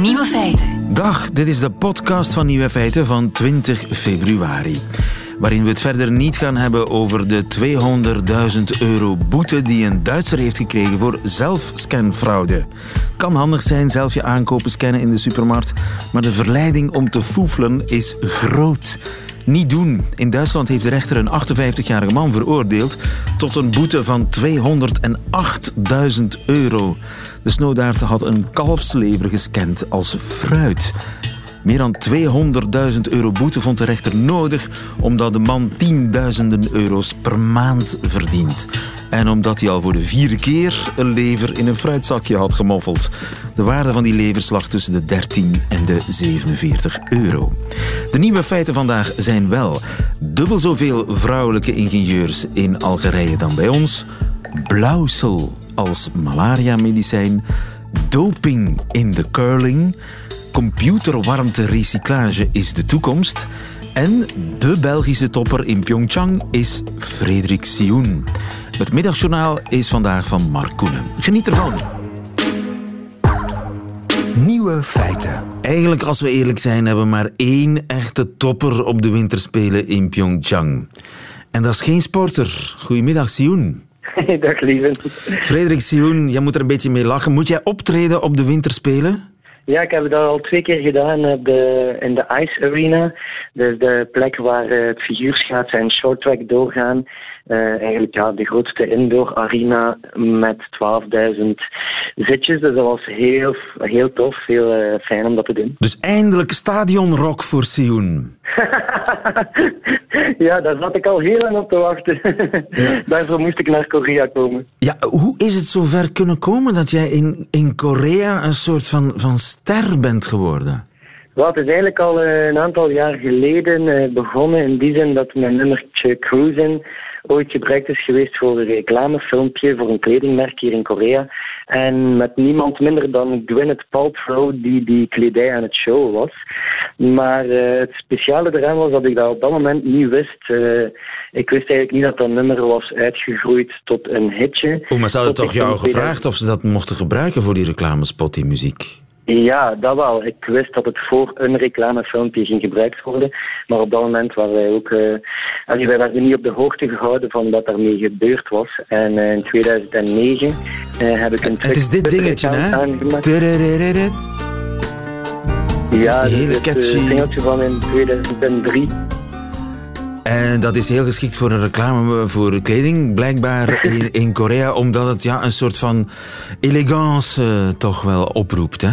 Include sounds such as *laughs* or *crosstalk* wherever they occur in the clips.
Nieuwe feiten. Dag, dit is de podcast van Nieuwe Feiten van 20 februari. Waarin we het verder niet gaan hebben over de 200.000 euro boete die een Duitser heeft gekregen voor zelfscanfraude. Kan handig zijn zelf je aankopen scannen in de supermarkt, maar de verleiding om te foefelen is groot. Niet doen. In Duitsland heeft de rechter een 58-jarige man veroordeeld tot een boete van 208.000 euro. De snowdaard had een kalfslever gescand als fruit. Meer dan 200.000 euro boete vond de rechter nodig omdat de man tienduizenden euro's per maand verdient. En omdat hij al voor de vierde keer een lever in een fruitzakje had gemoffeld. De waarde van die levers lag tussen de 13 en de 47 euro. De nieuwe feiten vandaag zijn wel dubbel zoveel vrouwelijke ingenieurs in Algerije dan bij ons. Blauwsel als malaria-medicijn. Doping in de curling computerwarmte recyclage is de toekomst. En de Belgische topper in Pyeongchang is Frederik Sioen. Het middagjournaal is vandaag van Mark Koenen. Geniet ervan. Nieuwe feiten. Eigenlijk, als we eerlijk zijn, hebben we maar één echte topper op de winterspelen in Pyeongchang. En dat is geen sporter. Goedemiddag, Sioen. *laughs* Dag lieve. Frederik Sioen, jij moet er een beetje mee lachen. Moet jij optreden op de winterspelen? Ja, ik heb dat al twee keer gedaan op de, in de Ice Arena. Dus de plek waar uh, het figuurschaatsen en shorttrack doorgaan. Uh, eigenlijk ja, de grootste indoor arena met 12.000 zitjes. Dus dat was heel, heel tof, heel uh, fijn om dat te doen. Dus eindelijk stadionrock voor Sioen. *laughs* ja, daar zat ik al heel lang op te wachten. *laughs* Ja. Daarvoor moest ik naar Korea komen. Ja, hoe is het zover kunnen komen dat jij in, in Korea een soort van, van ster bent geworden? Het is eigenlijk al uh, een aantal jaar geleden begonnen in die zin dat mijn nummertje Cruisen ooit gebruikt is geweest voor een reclamefilmpje voor een kledingmerk hier in Korea. En met niemand minder dan Gwyneth Paltrow die die kledij aan het showen was. Maar uh, het speciale eraan was dat ik dat op dat moment niet wist. Uh, ik wist eigenlijk niet dat dat nummer was uitgegroeid tot een hitje. Oh, maar ze hadden toch jou gevraagd of ze dat mochten gebruiken voor die reclamespot, die muziek? Ja, dat wel. Ik wist dat het voor een reclamefilmpje ging gebruikt worden. Maar op dat moment waren wij ook... Uh, allee, wij werden niet op de hoogte gehouden van wat daarmee gebeurd was. En uh, in 2009 uh, heb ik een... Het is dit dingetje, hè? Ja, hele het catchy. singeltje van in 2003. En dat is heel geschikt voor een reclame voor kleding, blijkbaar *laughs* in, in Korea, omdat het ja, een soort van elegance uh, toch wel oproept, hè?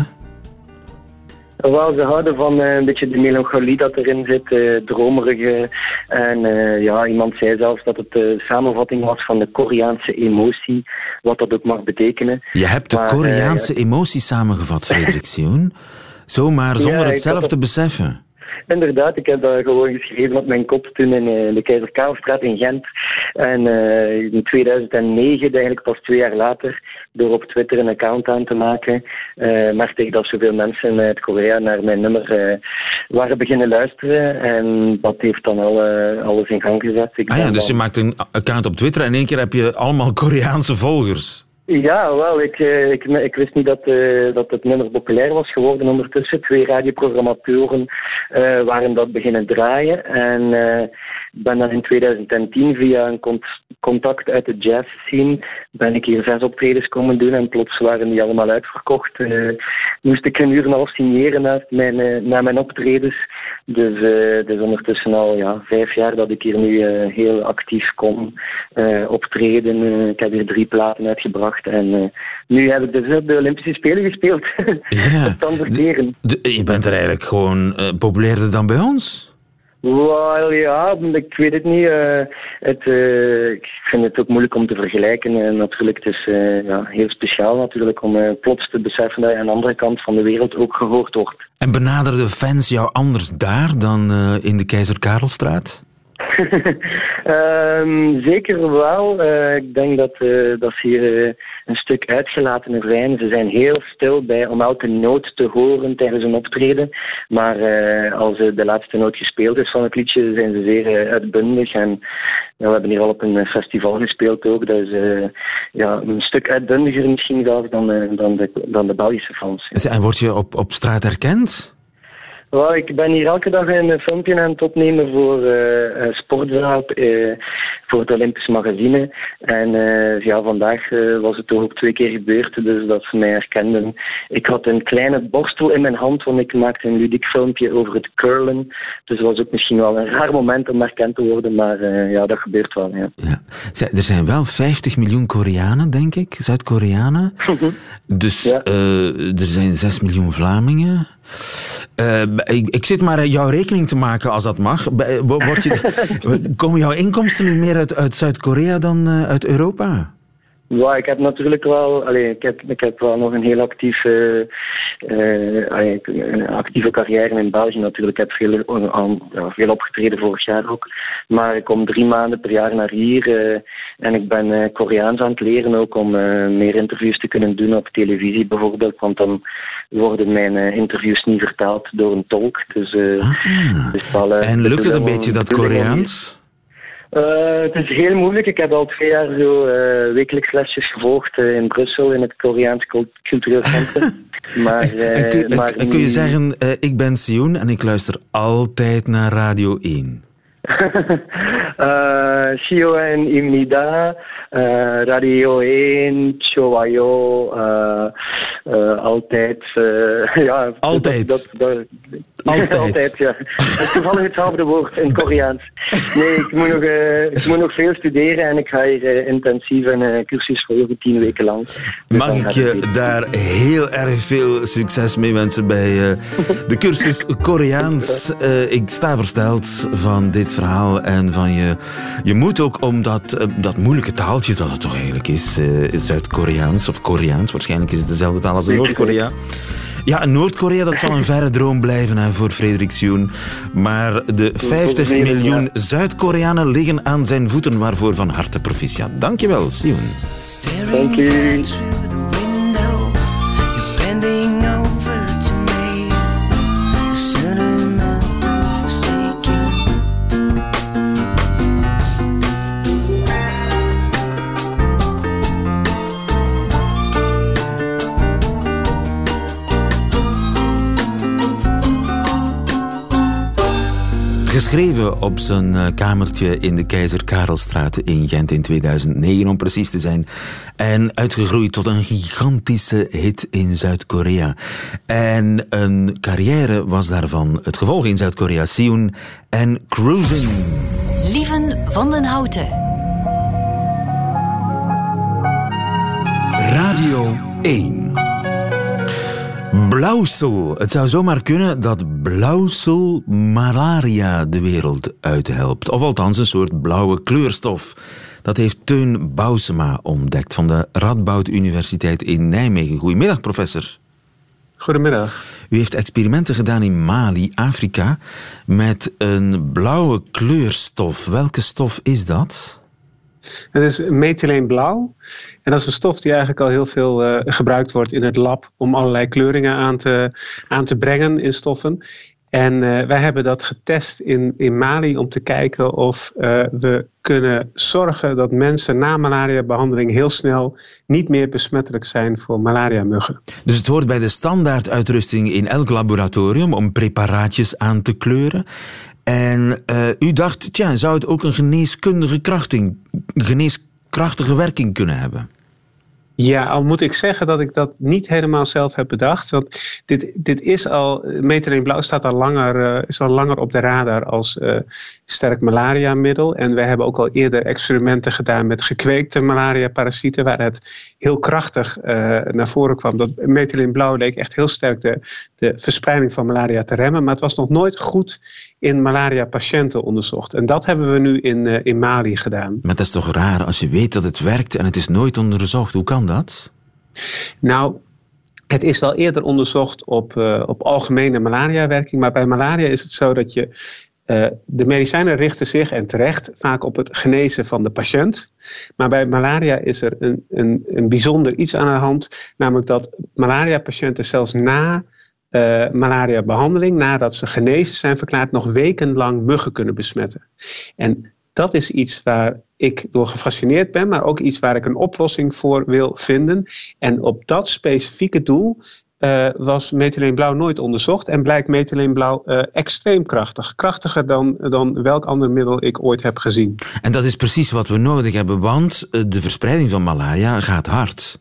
Wel, ze houden van uh, een beetje de melancholie dat erin zit, uh, dromerige. En uh, ja, iemand zei zelfs dat het de samenvatting was van de Koreaanse emotie, wat dat ook mag betekenen. Je hebt de maar, Koreaanse emotie samengevat, Frederik Sioen. *laughs* Zomaar zonder ja, het zelf te beseffen. Inderdaad, ik heb dat gewoon geschreven op mijn kop toen in de Keizer Karelstraat in Gent. En uh, in 2009, eigenlijk pas twee jaar later, door op Twitter een account aan te maken, uh, merkte ik dat zoveel mensen uit Korea naar mijn nummer uh, waren beginnen luisteren. En dat heeft dan al, alles in gang gezet. Ik ah ja, dus je maakt een account op Twitter en in één keer heb je allemaal Koreaanse volgers. Ja, wel, ik, ik, ik wist niet dat, uh, dat het nummer populair was geworden ondertussen. Twee radioprogrammatoren uh, waren dat beginnen draaien. En uh, ben dan in 2010 via een cont contact uit de jazz scene ben ik hier zes optredens komen doen en plots waren die allemaal uitverkocht. moest ik een uur en half signeren naast mijn, na mijn optredens. Dus is ondertussen al ja, vijf jaar dat ik hier nu heel actief kom optreden. ik heb hier drie platen uitgebracht. En uh, nu heb ik dus op de Olympische Spelen gespeeld. *laughs* Ja. de, je bent er eigenlijk gewoon uh, populairder dan bij ons? Wel ja, ik weet het niet. Uh, het, ik vind het ook moeilijk om te vergelijken. En natuurlijk, het is ja, heel speciaal natuurlijk om plots te beseffen dat je aan de andere kant van de wereld ook gehoord wordt. En benaderden fans jou anders daar dan in de Keizer Karelstraat? Um, *laughs* zeker wel. Uh, ik denk dat, uh, dat ze hier uh, een stuk uitgelatener zijn. Ze zijn heel stil bij om elke noot te horen tijdens een optreden. Maar als de laatste noot gespeeld is van het liedje, zijn ze zeer uitbundig. En we hebben hier al op een festival gespeeld ook. Dus ja, een stuk uitdundiger misschien zelfs dan, dan, de, dan de Belgische fans. En word je op, op straat herkend? Ik ben hier elke dag een filmpje aan het opnemen voor uh, uh, voor het Olympisch Magazine. En uh, ja, vandaag was het toch ook twee keer gebeurd, dus dat ze mij herkenden. Ik had een kleine borstel in mijn hand, want ik maakte een ludiek filmpje over het curlen. Dus het was ook misschien wel een raar moment om herkend te worden, maar ja, dat gebeurt wel. Ja. ja. Er zijn wel 50 miljoen Koreanen, denk ik, Zuid-Koreanen. Mhm. dus ja. er zijn 6 miljoen Vlamingen. Uh, ik, ik, zit maar jouw rekening te maken als dat mag. Word je, *laughs* komen jouw inkomsten nu meer uit, uit Zuid-Korea dan uit Europa? Ja, ik heb natuurlijk wel, allee, ik, heb, ik heb wel nog een heel actieve, uh, allee, een actieve carrière in België natuurlijk. Ik heb veel, ja, veel opgetreden vorig jaar ook. Maar ik kom drie maanden per jaar naar hier uh, en ik ben uh, Koreaans aan het leren ook om meer interviews te kunnen doen op televisie bijvoorbeeld. Want dan worden mijn interviews niet vertaald door een tolk. Dus, ah. dus wel, en lukt het een beetje dat Koreaans? Uh, het is heel moeilijk. Ik heb al twee jaar zo uh, wekelijks lesjes gevolgd uh, in Brussel in het Koreaans Cultureel Centrum. *laughs* maar, en kun, maar en kun je zeggen, ik ben Sioen en ik luister altijd naar Radio 1? *laughs* Sio en Imnida, Radio 1, Chowayo, altijd. *laughs* ja, altijd. Dat, dat, altijd. Altijd, ja. Toevallig hetzelfde woord in Koreaans. Nee, ik moet nog, uh, ik moet nog veel studeren en ik ga hier uh, intensief een uh, cursus volgen, tien weken lang. Dus Mag ik je daar heel erg veel succes mee wensen bij de cursus Koreaans? ik sta versteld van dit verhaal en van je, je moet ook om dat, dat moeilijke taaltje dat het toch eigenlijk is, Zuid-Koreaans of Koreaans, waarschijnlijk is het dezelfde taal als Noord-Korea. Ja, Noord-Korea, dat zal een verre droom blijven hè, voor Frederik Sioen. Maar de 50 miljoen Zuid-Koreanen liggen aan zijn voeten, waarvoor van harte proficiat. Dankjewel, Sioen. Dank Geschreven op zijn eh, kamertje in de Keizer Karelstraat in Gent in 2009 om precies te zijn. En uitgegroeid tot een gigantische hit in Zuid-Korea. En een carrière was daarvan het gevolg in Zuid-Korea. Sioen en Cruising. Lieven van den Houten. Radio 1. Blauwsel. Het zou zomaar kunnen dat blauwsel malaria de wereld uithelpt. Of althans een soort blauwe kleurstof. Dat heeft Teun Bousema ontdekt van de Radboud Universiteit in Nijmegen. Goedemiddag, professor. Goedemiddag. U heeft experimenten gedaan in Mali, Afrika, met een blauwe kleurstof. Welke stof is dat? Het is methyleenblauw. En dat is een stof die eigenlijk al heel veel uh, gebruikt wordt in het lab om allerlei kleuringen aan te, aan te brengen in stoffen. En uh, wij hebben dat getest in, in Mali om te kijken of uh, we kunnen zorgen dat mensen na malaria-behandeling heel snel niet meer besmettelijk zijn voor malaria-muggen. Dus het hoort bij de standaarduitrusting in elk laboratorium om preparaatjes aan te kleuren. En uh, u dacht, tja, zou het ook een geneeskundige krachting, geneeskrachtige werking kunnen hebben? Ja, al moet ik zeggen dat ik dat niet helemaal zelf heb bedacht. Want dit, dit is al, in blauw staat al langer, uh, is al langer op de radar als uh, sterk malaria-middel. En we hebben ook al eerder experimenten gedaan met gekweekte malaria-parasieten, waar het heel krachtig uh, naar voren kwam. Dat blauw leek echt heel sterk de, de verspreiding van malaria te remmen. Maar het was nog nooit goed in malaria-patiënten onderzocht. En dat hebben we nu in, in Mali gedaan. Maar dat is toch raar als je weet dat het werkt en het is nooit onderzocht. Hoe kan dat? Nou, het is wel eerder onderzocht op, uh, op algemene malaria-werking, maar bij malaria is het zo dat je. Uh, de medicijnen richten zich en terecht vaak op het genezen van de patiënt. Maar bij malaria is er een, een, een bijzonder iets aan de hand. Namelijk dat malaria-patiënten zelfs na uh, malaria-behandeling, nadat ze genezen zijn verklaard, nog wekenlang muggen kunnen besmetten. En dat is iets waar ik door gefascineerd ben, maar ook iets waar ik een oplossing voor wil vinden. En op dat specifieke doel uh, was methyleenblauw nooit onderzocht en blijkt methyleenblauw uh, extreem krachtig. Krachtiger dan, dan welk ander middel ik ooit heb gezien. En dat is precies wat we nodig hebben, want eh, de verspreiding van malaria gaat hard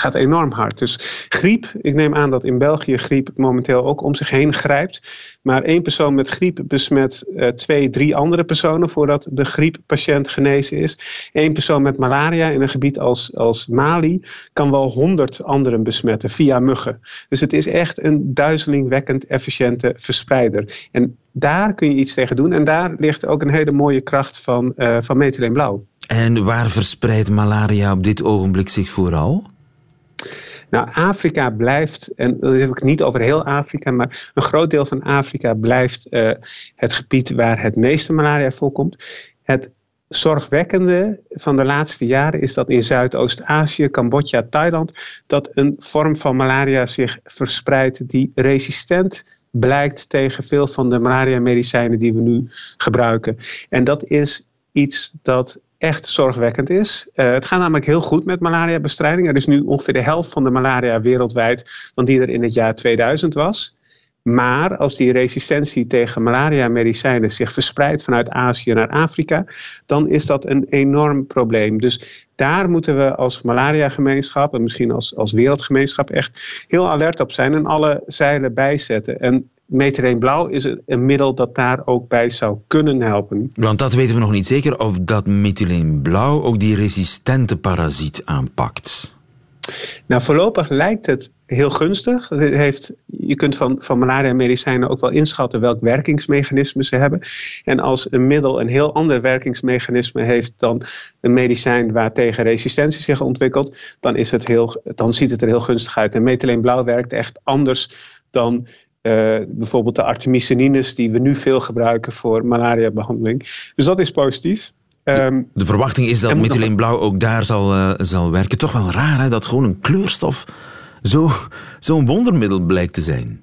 gaat enorm hard. Dus griep, ik neem aan dat in België griep momenteel ook om zich heen grijpt. Maar één persoon met griep besmet uh, twee, drie andere personen voordat de grieppatiënt genezen is. Eén persoon met malaria in een gebied als, als Mali kan wel honderd anderen besmetten via muggen. Dus het is echt een duizelingwekkend efficiënte verspreider. En daar kun je iets tegen doen. En daar ligt ook een hele mooie kracht van, uh, van methyleenblauw. En waar verspreidt malaria op dit ogenblik zich vooral? Nou, Afrika blijft, en dat heb ik niet over heel Afrika, maar een groot deel van Afrika blijft uh, het gebied waar het meeste malaria voorkomt. Het zorgwekkende van de laatste jaren is dat in Zuidoost-Azië, Cambodja, Thailand, dat een vorm van malaria zich verspreidt die resistent blijkt tegen veel van de malaria-medicijnen die we nu gebruiken. En dat is iets dat echt zorgwekkend is. Uh, het gaat namelijk heel goed met malariabestrijding. Er is nu ongeveer de helft van de malaria wereldwijd dan die er in het jaar 2000 was. Maar als die resistentie tegen malaria-medicijnen zich verspreidt vanuit Azië naar Afrika, dan is dat een enorm probleem. Dus daar moeten we als malaria-gemeenschap en misschien als, als wereldgemeenschap echt heel alert op zijn en alle zeilen bijzetten. En Metereen Blauw is een middel dat daar ook bij zou kunnen helpen. Want dat weten we nog niet zeker of dat methyleen blauw ook die resistente parasiet aanpakt. Nou, voorlopig lijkt het heel gunstig. Het heeft, je kunt van, van malaria-medicijnen ook wel inschatten welk werkingsmechanisme ze hebben. En als een middel een heel ander werkingsmechanisme heeft dan een medicijn waar tegen resistentie zich ontwikkelt, dan, is het heel, dan ziet het er heel gunstig uit. En methyleenblauw werkt echt anders dan uh, bijvoorbeeld de artemisinines die we nu veel gebruiken voor malariabehandeling. Dus dat is positief. Um, de verwachting is dat methyleenblauw ook daar zal, uh, zal werken. Toch wel raar hè, dat gewoon een kleurstof zo'n zo wondermiddel blijkt te zijn.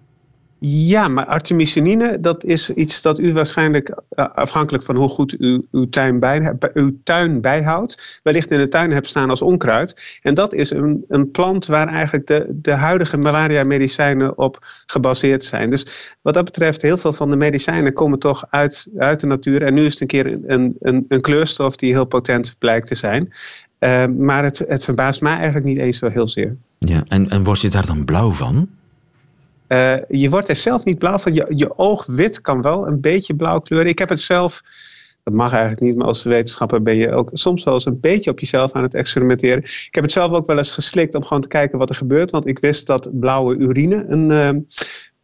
Ja, maar artemisinine, dat is iets dat u waarschijnlijk, eh, afhankelijk van hoe goed u uw tuin, bij, uw tuin bijhoudt, wellicht in de tuin hebt staan als onkruid. En dat is een, een plant waar eigenlijk de, de huidige malaria-medicijnen op gebaseerd zijn. Dus wat dat betreft, heel veel van de medicijnen komen toch uit, uit de natuur. En nu is het een keer een, een, een kleurstof die heel potent blijkt te zijn. Uh, maar het, het verbaast mij eigenlijk niet eens zo heel zeer. Ja, en, en word je daar dan blauw van? Uh, je wordt er zelf niet blauw van. Je, je oog wit kan wel een beetje blauw kleuren. Ik heb het zelf, dat mag eigenlijk niet, maar als wetenschapper ben je ook soms wel eens een beetje op jezelf aan het experimenteren. Ik heb het zelf ook wel eens geslikt om gewoon te kijken wat er gebeurt. Want ik wist dat blauwe urine een, uh,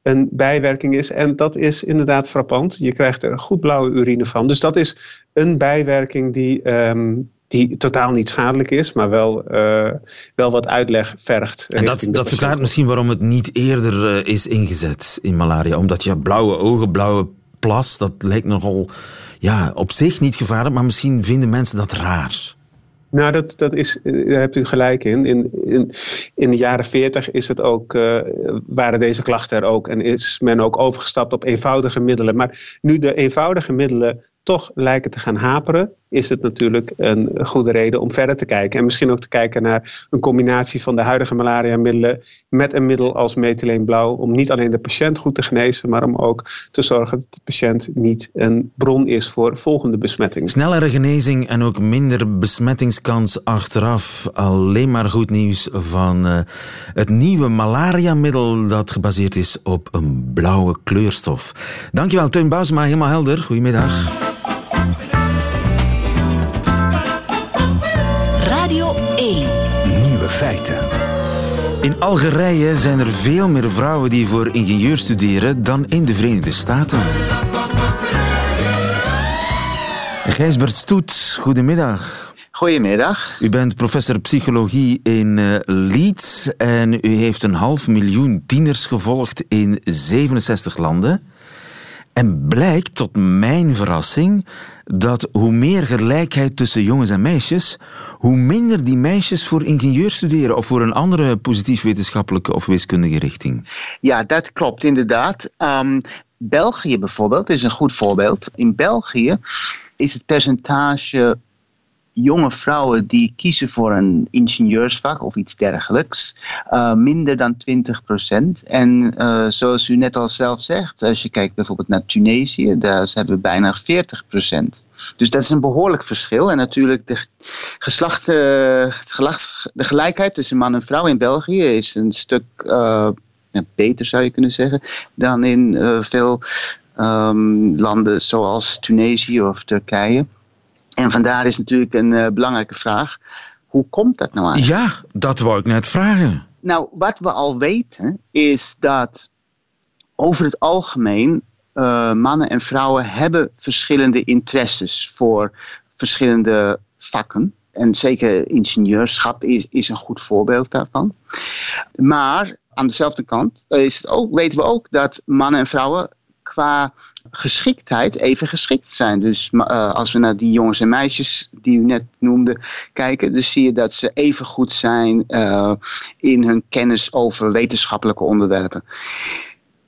een bijwerking is. En dat is inderdaad frappant. Je krijgt er goed blauwe urine van. Dus dat is een bijwerking die, um, die totaal niet schadelijk is, maar wel, uh, wel wat uitleg vergt. En dat, dat verklaart misschien waarom het niet eerder uh, is ingezet in malaria. Omdat je blauwe ogen, blauwe plas, dat lijkt nogal ja, op zich niet gevaarlijk, maar misschien vinden mensen dat raar. Nou, dat, dat is, daar hebt u gelijk in. In, in, in de jaren 40 is het ook, uh, waren deze klachten er ook en is men ook overgestapt op eenvoudige middelen. Maar nu de eenvoudige middelen toch lijken te gaan haperen, is het natuurlijk een goede reden om verder te kijken. En misschien ook te kijken naar een combinatie van de huidige malaria-middelen met een middel als methyleenblauw. Om niet alleen de patiënt goed te genezen, maar om ook te zorgen dat de patiënt niet een bron is voor volgende besmetting. Snellere genezing en ook minder besmettingskans achteraf. Alleen maar goed nieuws van uh, het nieuwe malaria-middel dat gebaseerd is op een blauwe kleurstof. Dankjewel, Teun Bousma. Helemaal helder. Goedemiddag. Feiten. In Algerije zijn er veel meer vrouwen die voor ingenieur studeren dan in de Verenigde Staten. Gijsbert Stoet, goedemiddag. Goedemiddag. U bent professor psychologie in uh, Leeds en u heeft een half miljoen tieners gevolgd in 67 landen. En blijkt, tot mijn verrassing, dat hoe meer gelijkheid tussen jongens en meisjes, hoe minder die meisjes voor ingenieur studeren of voor een andere positief wetenschappelijke of wiskundige richting. Ja, dat klopt inderdaad. Um, België bijvoorbeeld is een goed voorbeeld. In België is het percentage jonge vrouwen die kiezen voor een ingenieursvak of iets dergelijks, uh, minder dan 20%. En uh, zoals u net al zelf zegt, als je kijkt bijvoorbeeld naar Tunesië, daar hebben we bijna 40%. Dus dat is een behoorlijk verschil. En natuurlijk de, geslacht, uh, de gelijkheid tussen man en vrouw in België is een stuk beter, zou je kunnen zeggen, dan in veel um, landen zoals Tunesië of Turkije. En vandaar is natuurlijk een uh, belangrijke vraag. Hoe komt dat nou eigenlijk? Ja, dat wou ik net vragen. Nou, wat we al weten is dat over het algemeen uh, mannen en vrouwen hebben verschillende interesses voor verschillende vakken. En zeker ingenieurschap is, is een goed voorbeeld daarvan. Maar aan dezelfde kant is het ook, weten we ook dat mannen en vrouwen qua geschiktheid even geschikt zijn. Dus uh, als we naar die jongens en meisjes die u net noemde kijken, dus zie je dat ze even goed zijn uh, in hun kennis over wetenschappelijke onderwerpen.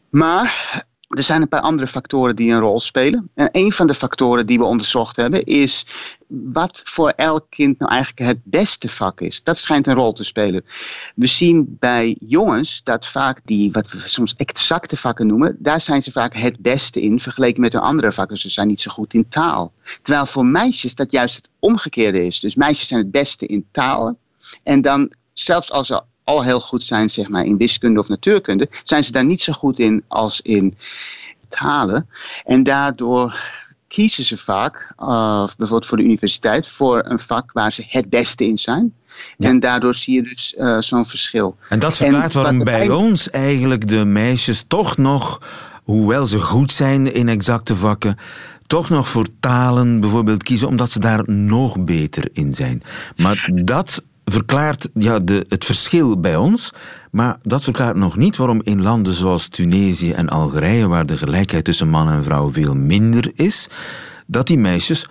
Maar er zijn een paar andere factoren die een rol spelen. En een van de factoren die we onderzocht hebben is wat voor elk kind nou eigenlijk het beste vak is. Dat schijnt een rol te spelen. We zien bij jongens dat vaak die, wat we soms exacte vakken noemen, daar zijn ze vaak het beste in vergeleken met hun andere vakken. Ze zijn niet zo goed in taal. Terwijl voor meisjes dat juist het omgekeerde is. Dus meisjes zijn het beste in talen. En dan, zelfs als ze al heel goed zijn zeg maar, in wiskunde of natuurkunde, zijn ze daar niet zo goed in als in talen. En daardoor kiezen ze vaak, uh, bijvoorbeeld voor de universiteit, voor een vak waar ze het beste in zijn. En daardoor zie je dus uh, zo'n verschil. En dat verklaart waarom bij ons eigenlijk de meisjes toch nog, hoewel ze goed zijn in exacte vakken, toch nog voor talen bijvoorbeeld kiezen, omdat ze daar nog beter in zijn. Maar dat verklaart ja, de, het verschil bij ons, maar dat verklaart nog niet waarom in landen zoals Tunesië en Algerije, waar de gelijkheid tussen man en vrouw veel minder is, dat die meisjes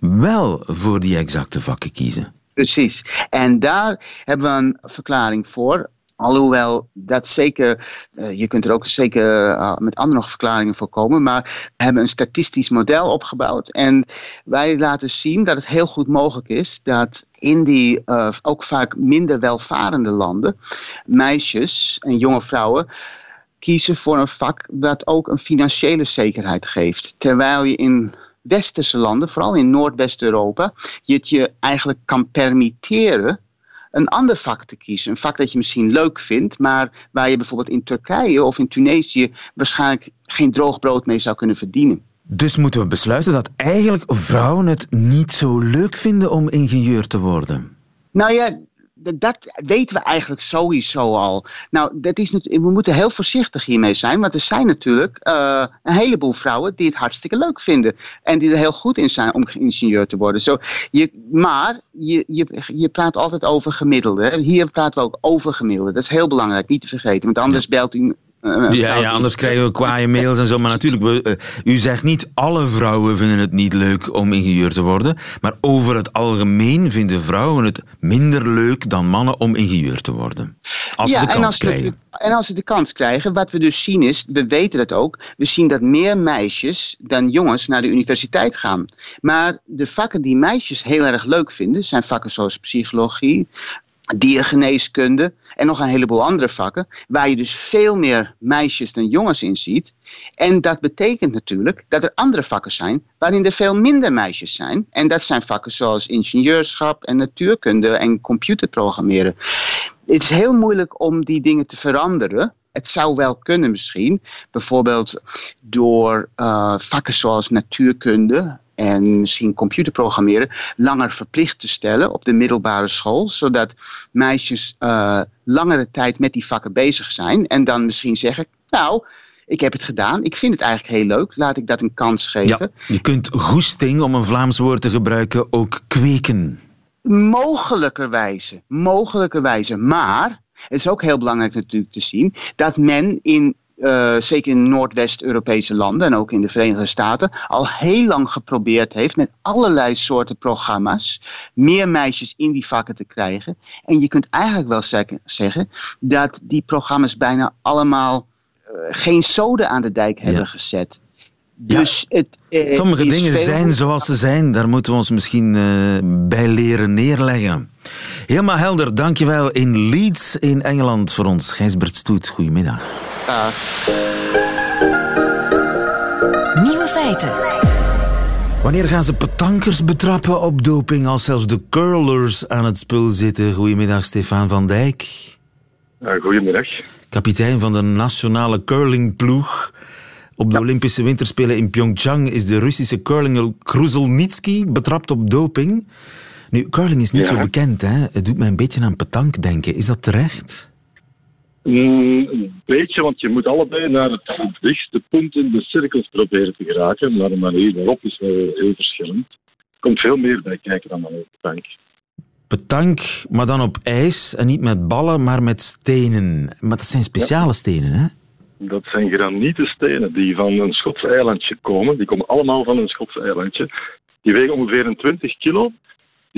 wel voor die exacte vakken kiezen. Precies. En daar hebben we een verklaring voor. Alhoewel dat zeker, uh, je kunt er ook zeker uh, met andere verklaringen voor komen, maar we hebben een statistisch model opgebouwd en wij laten zien dat het heel goed mogelijk is dat in die uh, ook vaak minder welvarende landen meisjes en jonge vrouwen kiezen voor een vak dat ook een financiële zekerheid geeft. Terwijl je in westerse landen, vooral in Noordwest-Europa, je het je eigenlijk kan permitteren een ander vak te kiezen. Een vak dat je misschien leuk vindt, maar waar je bijvoorbeeld in Turkije of in Tunesië waarschijnlijk geen droog brood mee zou kunnen verdienen. Dus moeten we besluiten dat eigenlijk vrouwen het niet zo leuk vinden om ingenieur te worden? Nou ja, dat weten we eigenlijk sowieso al. Nou, dat is, we moeten heel voorzichtig hiermee zijn, want er zijn natuurlijk uh, een heleboel vrouwen die het hartstikke leuk vinden en die er heel goed in zijn om ingenieur te worden. Zo, je, maar je, je, je praat altijd over gemiddelde. Hier praten we ook over gemiddelde. Dat is heel belangrijk, niet te vergeten, want anders belt u ja, ja, anders krijgen we kwaaie mails en zo. Maar natuurlijk, uh, u zegt niet alle vrouwen vinden het niet leuk om ingenieur te worden. Maar over het algemeen vinden vrouwen het minder leuk dan mannen om ingenieur te worden. Als ze de kans krijgen. en als ze de kans krijgen, wat we dus zien is, we weten dat ook, we zien dat meer meisjes dan jongens naar de universiteit gaan. Maar de vakken die meisjes heel erg leuk vinden, zijn vakken zoals psychologie, diergeneeskunde en nog een heleboel andere vakken, waar je dus veel meer meisjes dan jongens in ziet. En dat betekent natuurlijk dat er andere vakken zijn waarin er veel minder meisjes zijn. En dat zijn vakken zoals ingenieurschap en natuurkunde en computerprogrammeren. Het is heel moeilijk om die dingen te veranderen. Het zou wel kunnen misschien, bijvoorbeeld door uh, vakken zoals natuurkunde en misschien computerprogrammeren langer verplicht te stellen op de middelbare school, zodat meisjes uh, langere tijd met die vakken bezig zijn en dan misschien zeggen, nou, ik heb het gedaan, ik vind het eigenlijk heel leuk, laat ik dat een kans geven. Ja, je kunt goesting, om een Vlaams woord te gebruiken, ook kweken. Mogelijkerwijze, mogelijkerwijze, maar het is ook heel belangrijk natuurlijk te zien dat men in uh, zeker in Noordwest-Europese landen en ook in de Verenigde Staten, al heel lang geprobeerd heeft met allerlei soorten programma's meer meisjes in die vakken te krijgen. En je kunt eigenlijk wel zeggen dat die programma's bijna allemaal geen zoden aan de dijk hebben gezet. Dus het, Sommige dingen zijn zoals ze zijn. Daar moeten we ons misschien bij leren neerleggen. Helemaal helder, dankjewel. In Leeds in Engeland voor ons. Gijsbert Stoet, goedemiddag. Nieuwe feiten. Wanneer gaan ze petankers betrappen op doping als zelfs de curlers aan het spul zitten? Goedemiddag, Stefan van Dijk. Uh, goedemiddag. Kapitein van de nationale curlingploeg. Op de Olympische Winterspelen in Pyeongchang is de Russische curlinger Kruzelnitsky betrapt op doping. Nu, curling is niet zo bekend, hè? Het doet mij een beetje aan petank denken. Is dat terecht? Mm, een beetje, want je moet allebei naar het, dichtste punt in de cirkels proberen te geraken. Maar de manier waarop is wel heel verschillend. Er komt veel meer bij kijken dan alleen petank. Petank, maar dan op ijs en niet met ballen, maar met stenen. Maar dat zijn speciale stenen, hè? Dat zijn granieten stenen die van een Schots eilandje komen. Die komen allemaal van een Schots eilandje. Die wegen ongeveer een 20 kilo.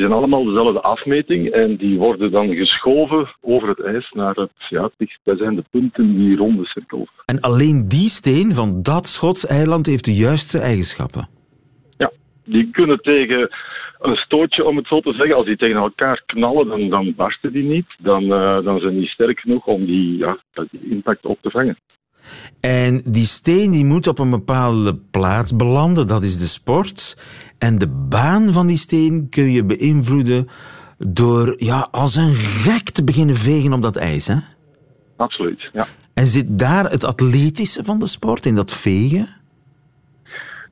Die zijn allemaal dezelfde afmeting en die worden dan geschoven over het ijs naar het ja, dichtstbijzijnde punten, die ronde cirkel. En alleen die steen van dat Schots eiland heeft de juiste eigenschappen? Ja, die kunnen tegen een stootje, om het zo te zeggen, als die tegen elkaar knallen, dan, dan barsten die niet. Dan, uh, dan zijn die sterk genoeg om die, ja, die impact op te vangen. En die steen die moet op een bepaalde plaats belanden, dat is de sport. En de baan van die steen kun je beïnvloeden door ja, als een gek te beginnen vegen op dat ijs. Hè? Absoluut, ja. En zit daar het atletische van de sport, in dat vegen?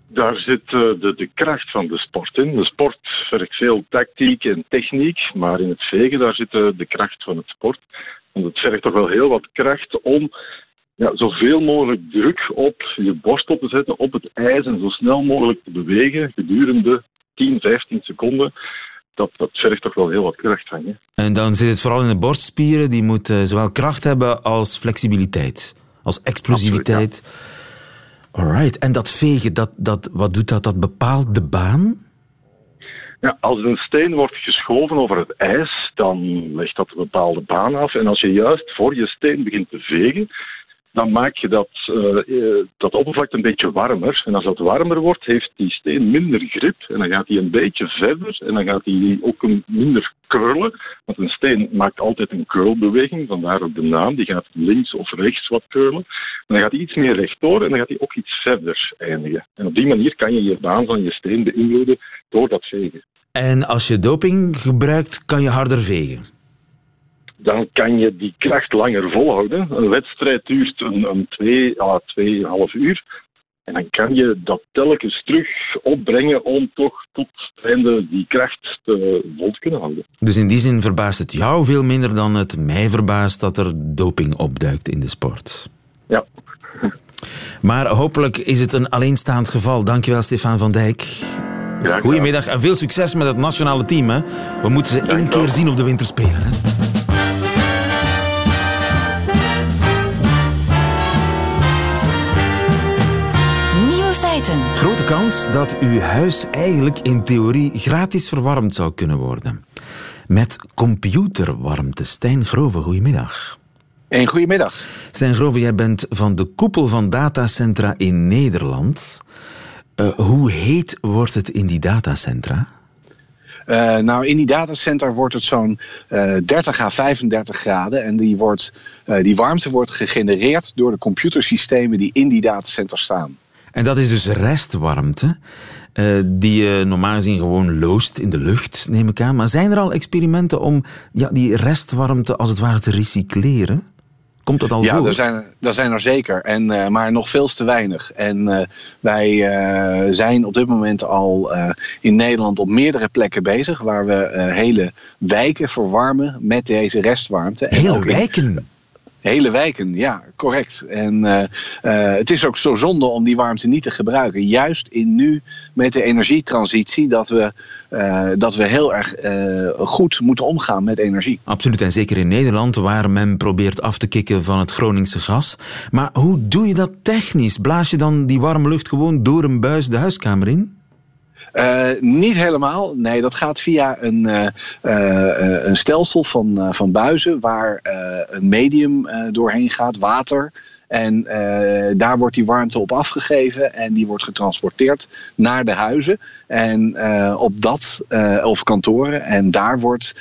Daar zit uh, de, de kracht van de sport in. De sport vergt veel tactiek en techniek, maar in het vegen daar zit uh, de kracht van het sport. Want het vergt toch wel heel wat kracht om ja, zoveel mogelijk druk op je borstel te zetten op het ijs en zo snel mogelijk te bewegen gedurende 10, 15 seconden. Dat, dat vergt toch wel heel wat kracht van je. En dan zit het vooral in de borstspieren. Die moeten zowel kracht hebben als flexibiliteit, als explosiviteit. Absoluut, Alright. En dat vegen, dat, dat, wat doet dat? Dat bepaalt de baan? Ja, als een steen wordt geschoven over het ijs, dan legt dat een bepaalde baan af. En als je juist voor je steen begint te vegen, dan maak je dat, uh, dat oppervlak een beetje warmer. En als dat warmer wordt, heeft die steen minder grip. En dan gaat hij een beetje verder. En dan gaat hij ook een minder curlen. Want een steen maakt altijd een curlbeweging. Vandaar ook de naam. Die gaat links of rechts wat curlen. En dan gaat hij iets meer rechtdoor. En dan gaat hij ook iets verder eindigen. En op die manier kan je je baan van je steen beïnvloeden door dat vegen. En als je doping gebruikt, kan je harder vegen? Dan kan je die kracht langer volhouden. Een wedstrijd duurt een, een twee à tweeënhalf uur. En dan kan je dat telkens terug opbrengen om toch tot het einde die kracht te, vol te kunnen houden. Dus in die zin verbaast het jou veel minder dan het mij verbaast dat er doping opduikt in de sport. Ja. *laughs* Maar hopelijk is het een alleenstaand geval. Dankjewel, Stefan van Dijk. Ja, Goedemiddag en veel succes met het nationale team. Hè. We moeten ze één keer zien op de winterspelen. Hè. Kans dat uw huis eigenlijk in theorie gratis verwarmd zou kunnen worden. Met computerwarmte. Stijn Grove, goedemiddag. Een goedemiddag. Stijn Grove, jij bent van de koepel van datacentra in Nederland. Uh, hoe heet wordt het in die datacentra? Uh, nou, in die datacenter wordt het zo'n uh, 30 à 35 graden. En die, wordt, die warmte wordt gegenereerd door de computersystemen die in die datacenter staan. En dat is dus restwarmte, uh, die je normaal gezien gewoon loost in de lucht, neem ik aan. Maar zijn er al experimenten om ja, die restwarmte als het ware te recycleren? Komt dat al ja, voor? Ja, zijn, er zijn er zeker, en, uh, maar nog veel te weinig. En uh, wij zijn op dit moment al in Nederland op meerdere plekken bezig... waar we hele wijken verwarmen met deze restwarmte. Hele en wijken? Hele wijken, ja, correct. En uh, uh, het is ook zo zonde om die warmte niet te gebruiken. Juist in nu met de energietransitie dat we, uh, dat we heel erg goed moeten omgaan met energie. Absoluut, en zeker in Nederland waar men probeert af te kicken van het Groningse gas. Maar hoe doe je dat technisch? Blaas je dan die warme lucht gewoon door een buis de huiskamer in? Uh, niet helemaal. Nee, dat gaat via een, uh, uh, een stelsel van, van buizen waar een medium doorheen gaat, water. En uh, daar wordt die warmte op afgegeven en die wordt getransporteerd naar de huizen en uh, op dat uh, of kantoren. En daar wordt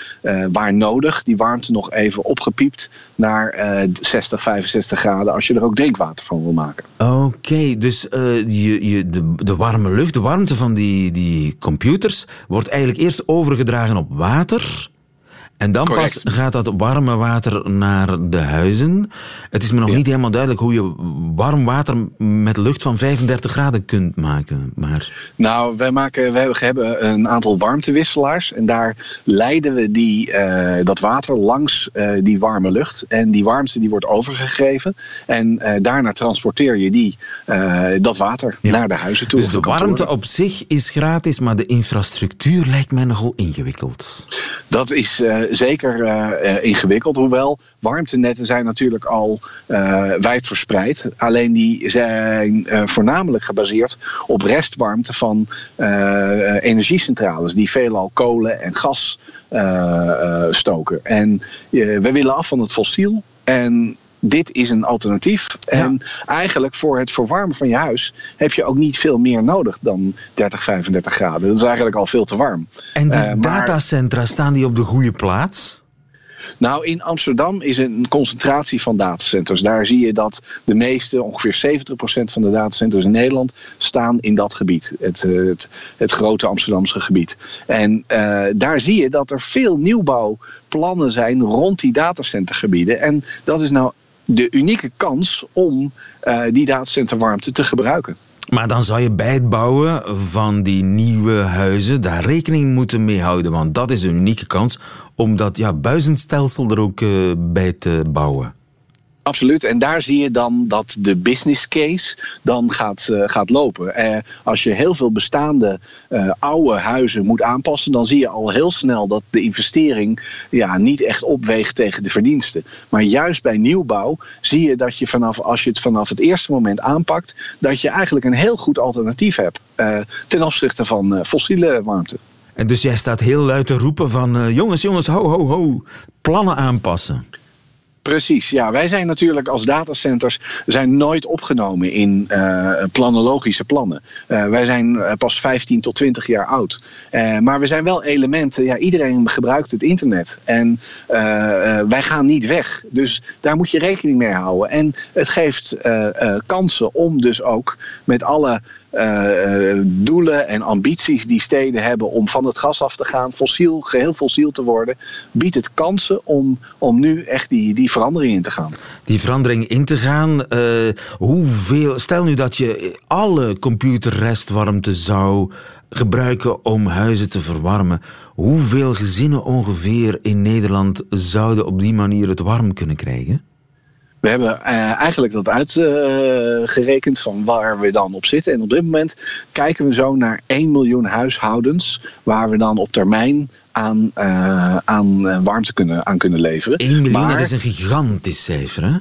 waar nodig die warmte nog even opgepiept naar 60, 65 graden als je er ook drinkwater van wil maken. Oké, dus je, je, de, de warme lucht, de warmte van die, die computers wordt eigenlijk eerst overgedragen op water. En dan pas gaat dat warme water naar de huizen. Het is me nog niet helemaal duidelijk hoe je warm water met lucht van 35 graden kunt maken. Maar... Nou, wij, maken, wij hebben een aantal warmtewisselaars. En daar leiden we die, uh, dat water langs uh, die warme lucht. En die warmte die wordt overgegeven. En uh, daarna transporteer je die, dat water ja. naar de huizen toe. Dus de, de warmte op zich is gratis, maar de infrastructuur lijkt mij nogal ingewikkeld. Dat is zeker uh, ingewikkeld. Hoewel warmtenetten zijn natuurlijk al uh, wijd verspreid. Alleen die zijn voornamelijk gebaseerd op restwarmte van energiecentrales. Die veelal kolen en gas stoken. En we willen af van het fossiel. En dit is een alternatief. En eigenlijk voor het verwarmen van je huis heb je ook niet veel meer nodig dan 30, 35 graden. Dat is eigenlijk al veel te warm. En die uh, datacentra, staan die op de goede plaats? Nou, in Amsterdam is een concentratie van datacenters. Daar zie je dat de meeste, ongeveer 70% van de datacenters in Nederland, staan in dat gebied. Het, eh, het, het grote Amsterdamse gebied. En uh, daar zie je dat er veel nieuwbouwplannen zijn rond die datacentergebieden. En dat is nou de unieke kans om uh, die datacenterwarmte te gebruiken. Maar dan zou je bij het bouwen van die nieuwe huizen daar rekening moeten mee houden. Want dat is een unieke kans om dat ja, buizenstelsel er ook uh, bij te bouwen. Absoluut. En daar zie je dan dat de business case dan gaat, uh, gaat lopen. Uh, als je heel veel bestaande uh, oude huizen moet aanpassen, dan zie je al heel snel dat de investering ja, niet echt opweegt tegen de verdiensten. Maar juist bij nieuwbouw zie je dat je vanaf, als je het vanaf het eerste moment aanpakt, dat je eigenlijk een heel goed alternatief hebt ten opzichte van fossiele warmte. En dus jij staat heel luid te roepen van jongens, jongens, ho, ho, ho, plannen aanpassen. Precies, ja. Wij zijn natuurlijk als datacenters zijn nooit opgenomen in uh, planologische plannen. Uh, wij zijn pas 15 tot 20 jaar oud. Maar we zijn wel elementen, ja, iedereen gebruikt het internet. En wij gaan niet weg. Dus daar moet je rekening mee houden. En het geeft kansen om dus ook met alle doelen en ambities die steden hebben om van het gas af te gaan, fossiel, geheel fossiel te worden, biedt het kansen om, om nu echt die, die verandering in te gaan. Die verandering in te gaan, uh, hoeveel, stel nu dat je alle computerrestwarmte zou gebruiken om huizen te verwarmen. Hoeveel gezinnen ongeveer in Nederland zouden op die manier het warm kunnen krijgen? We hebben uh, eigenlijk dat uitgerekend van waar we dan op zitten. En op dit moment kijken we zo naar 1 miljoen huishoudens waar we dan op termijn aan, uh, aan warmte kunnen, aan kunnen leveren. 1 miljoen, maar, dat is een gigantisch cijfer hè?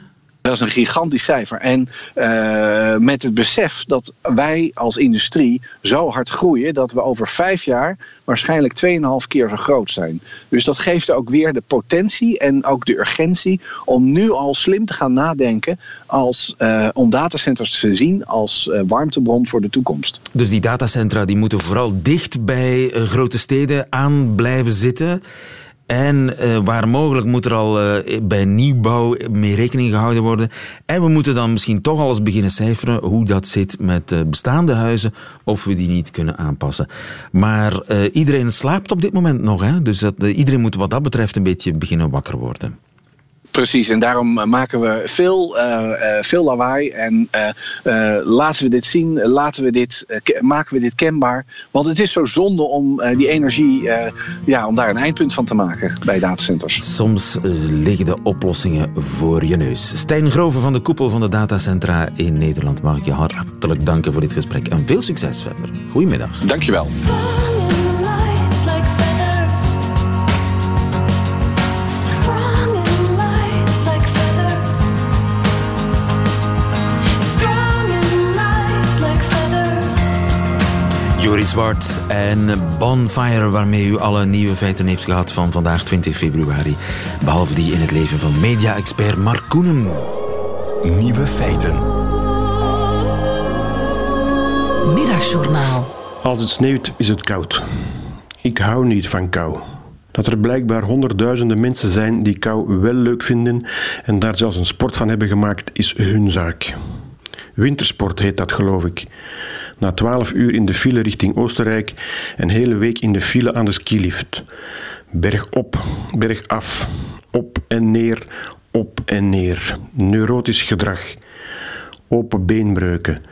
Dat is een gigantisch cijfer. En uh, met het besef dat wij als industrie zo hard groeien dat we over vijf jaar waarschijnlijk 2,5 keer zo groot zijn. Dus dat geeft ook weer de potentie en ook de urgentie om nu al slim te gaan nadenken als, uh, om datacenters te zien als uh, warmtebron voor de toekomst. Dus die datacentra die moeten vooral dicht bij grote steden aan blijven zitten. En uh, waar mogelijk moet er al uh, bij nieuwbouw mee rekening gehouden worden. En we moeten dan misschien toch al eens beginnen cijferen hoe dat zit met uh, bestaande huizen, of we die niet kunnen aanpassen. Maar iedereen slaapt op dit moment nog, hè? dus dat, iedereen moet wat dat betreft een beetje beginnen wakker worden. Precies, en daarom eh, maken we veel, uh, veel lawaai. En uh, laten we dit zien, laten we dit, maken we dit kenbaar. Want het is zo zonde om die energie, ja, om daar een eindpunt van te maken bij datacenters. Soms liggen de oplossingen voor je neus. Stijn Groven van de koepel van de datacentra in Nederland mag ik je hartelijk danken voor dit gesprek. En veel succes verder. Goedemiddag. Dankjewel. Joris Zwart en Bonfire, waarmee u alle nieuwe feiten heeft gehad van vandaag 20 februari. Behalve die in het leven van media-expert Mark Koenen. Nieuwe feiten. Middagjournaal. Als het sneeuwt is het koud. Ik hou niet van kou. Dat er blijkbaar honderdduizenden mensen zijn die kou wel leuk vinden en daar zelfs een sport van hebben gemaakt, is hun zaak. Wintersport heet dat, geloof ik. Na twaalf uur in de file richting Oostenrijk, een hele week in de file aan de skilift. Berg op, berg af, op en neer, op en neer. Neurotisch gedrag, open beenbreuken,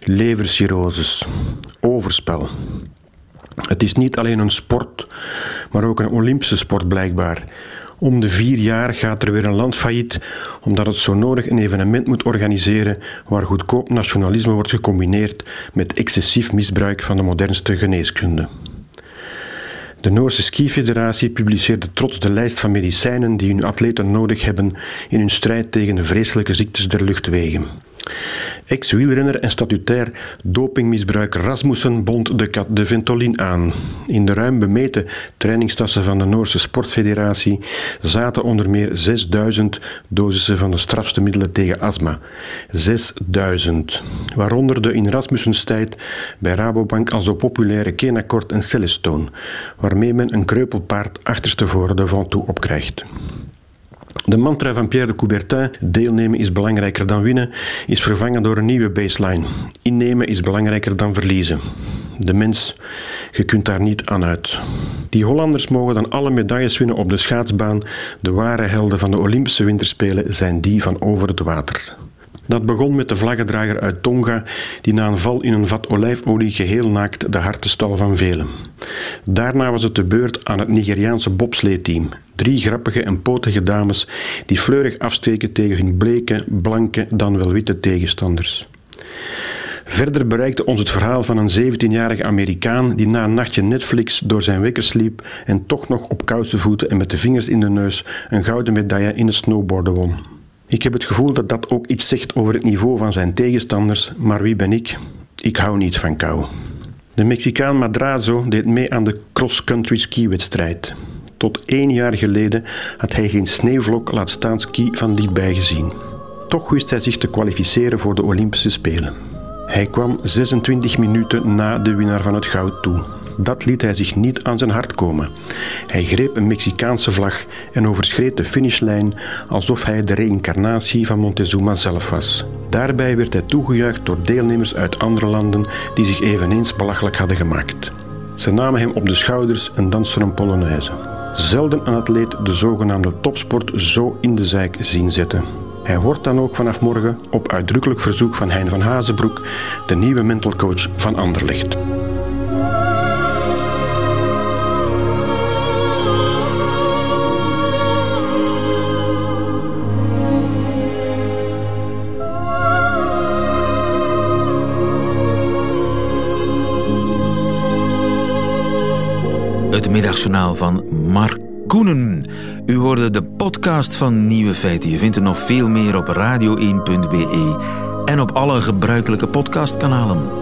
levercirroses, overspel. Het is niet alleen een sport, maar ook een Olympische sport blijkbaar. Om de vier jaar gaat er weer een land failliet, omdat het zo nodig een evenement moet organiseren waar goedkoop nationalisme wordt gecombineerd met excessief misbruik van de modernste geneeskunde. De Noorse Skifederatie publiceerde trots de lijst van medicijnen die hun atleten nodig hebben in hun strijd tegen de vreselijke ziektes der luchtwegen. Ex-wielrenner en statutair dopingmisbruiker Rasmussen bond de, de Ventolin aan. In de ruim bemeten trainingstassen van de Noorse Sportfederatie zaten onder meer 6000 dosissen van de strafste middelen tegen astma. 6000. Waaronder de in Rasmussens tijd bij Rabobank al zo populaire Kenacort en Celestone, waarmee men een kreupelpaard achterstevoren de Ventoux opkrijgt. De mantra van Pierre de Coubertin, deelnemen is belangrijker dan winnen, is vervangen door een nieuwe baseline. Innemen is belangrijker dan verliezen. De mens, je kunt daar niet aan uit. Die Hollanders mogen dan alle medailles winnen op de schaatsbaan. De ware helden van de Olympische Winterspelen zijn die van over het water. Dat begon met de vlaggedrager uit Tonga, die na een val in een vat olijfolie geheel naakt de harten stal van velen. Daarna was het de beurt aan het Nigeriaanse bobsleeteam. Drie grappige en potige dames die fleurig afsteken tegen hun bleke, blanke, dan wel witte tegenstanders. Verder bereikte ons het verhaal van een 17-jarige Amerikaan die na een nachtje Netflix door zijn wekker sliep en toch nog op koude voeten en met de vingers in de neus een gouden medaille in het snowboarden won. Ik heb het gevoel dat dat ook iets zegt over het niveau van zijn tegenstanders, maar wie ben ik? Ik hou niet van kou. De Mexicaan Madrazo deed mee aan de cross-country ski-wedstrijd. Tot één jaar geleden had hij geen sneeuwvlok laat staan ski van dichtbij gezien. Toch wist hij zich te kwalificeren voor de Olympische Spelen. Hij kwam 26 minuten na de winnaar van het goud toe. Dat liet hij zich niet aan zijn hart komen. Hij greep een Mexicaanse vlag en overschreed de finishlijn alsof hij de reïncarnatie van Montezuma zelf was. Daarbij werd hij toegejuicht door deelnemers uit andere landen die zich eveneens belachelijk hadden gemaakt. Ze namen hem op de schouders en dansten een polonaise. Zelden een atleet de zogenaamde topsport zo in de zijk zien zetten. Hij wordt dan ook vanaf morgen op uitdrukkelijk verzoek van Hein van Hazenbroek de nieuwe mental coach van Anderlecht. Het middagjournaal van Mark Koenen. U hoorde de podcast van Nieuwe Feiten. Je vindt er nog veel meer op radio1.be en op alle gebruikelijke podcastkanalen.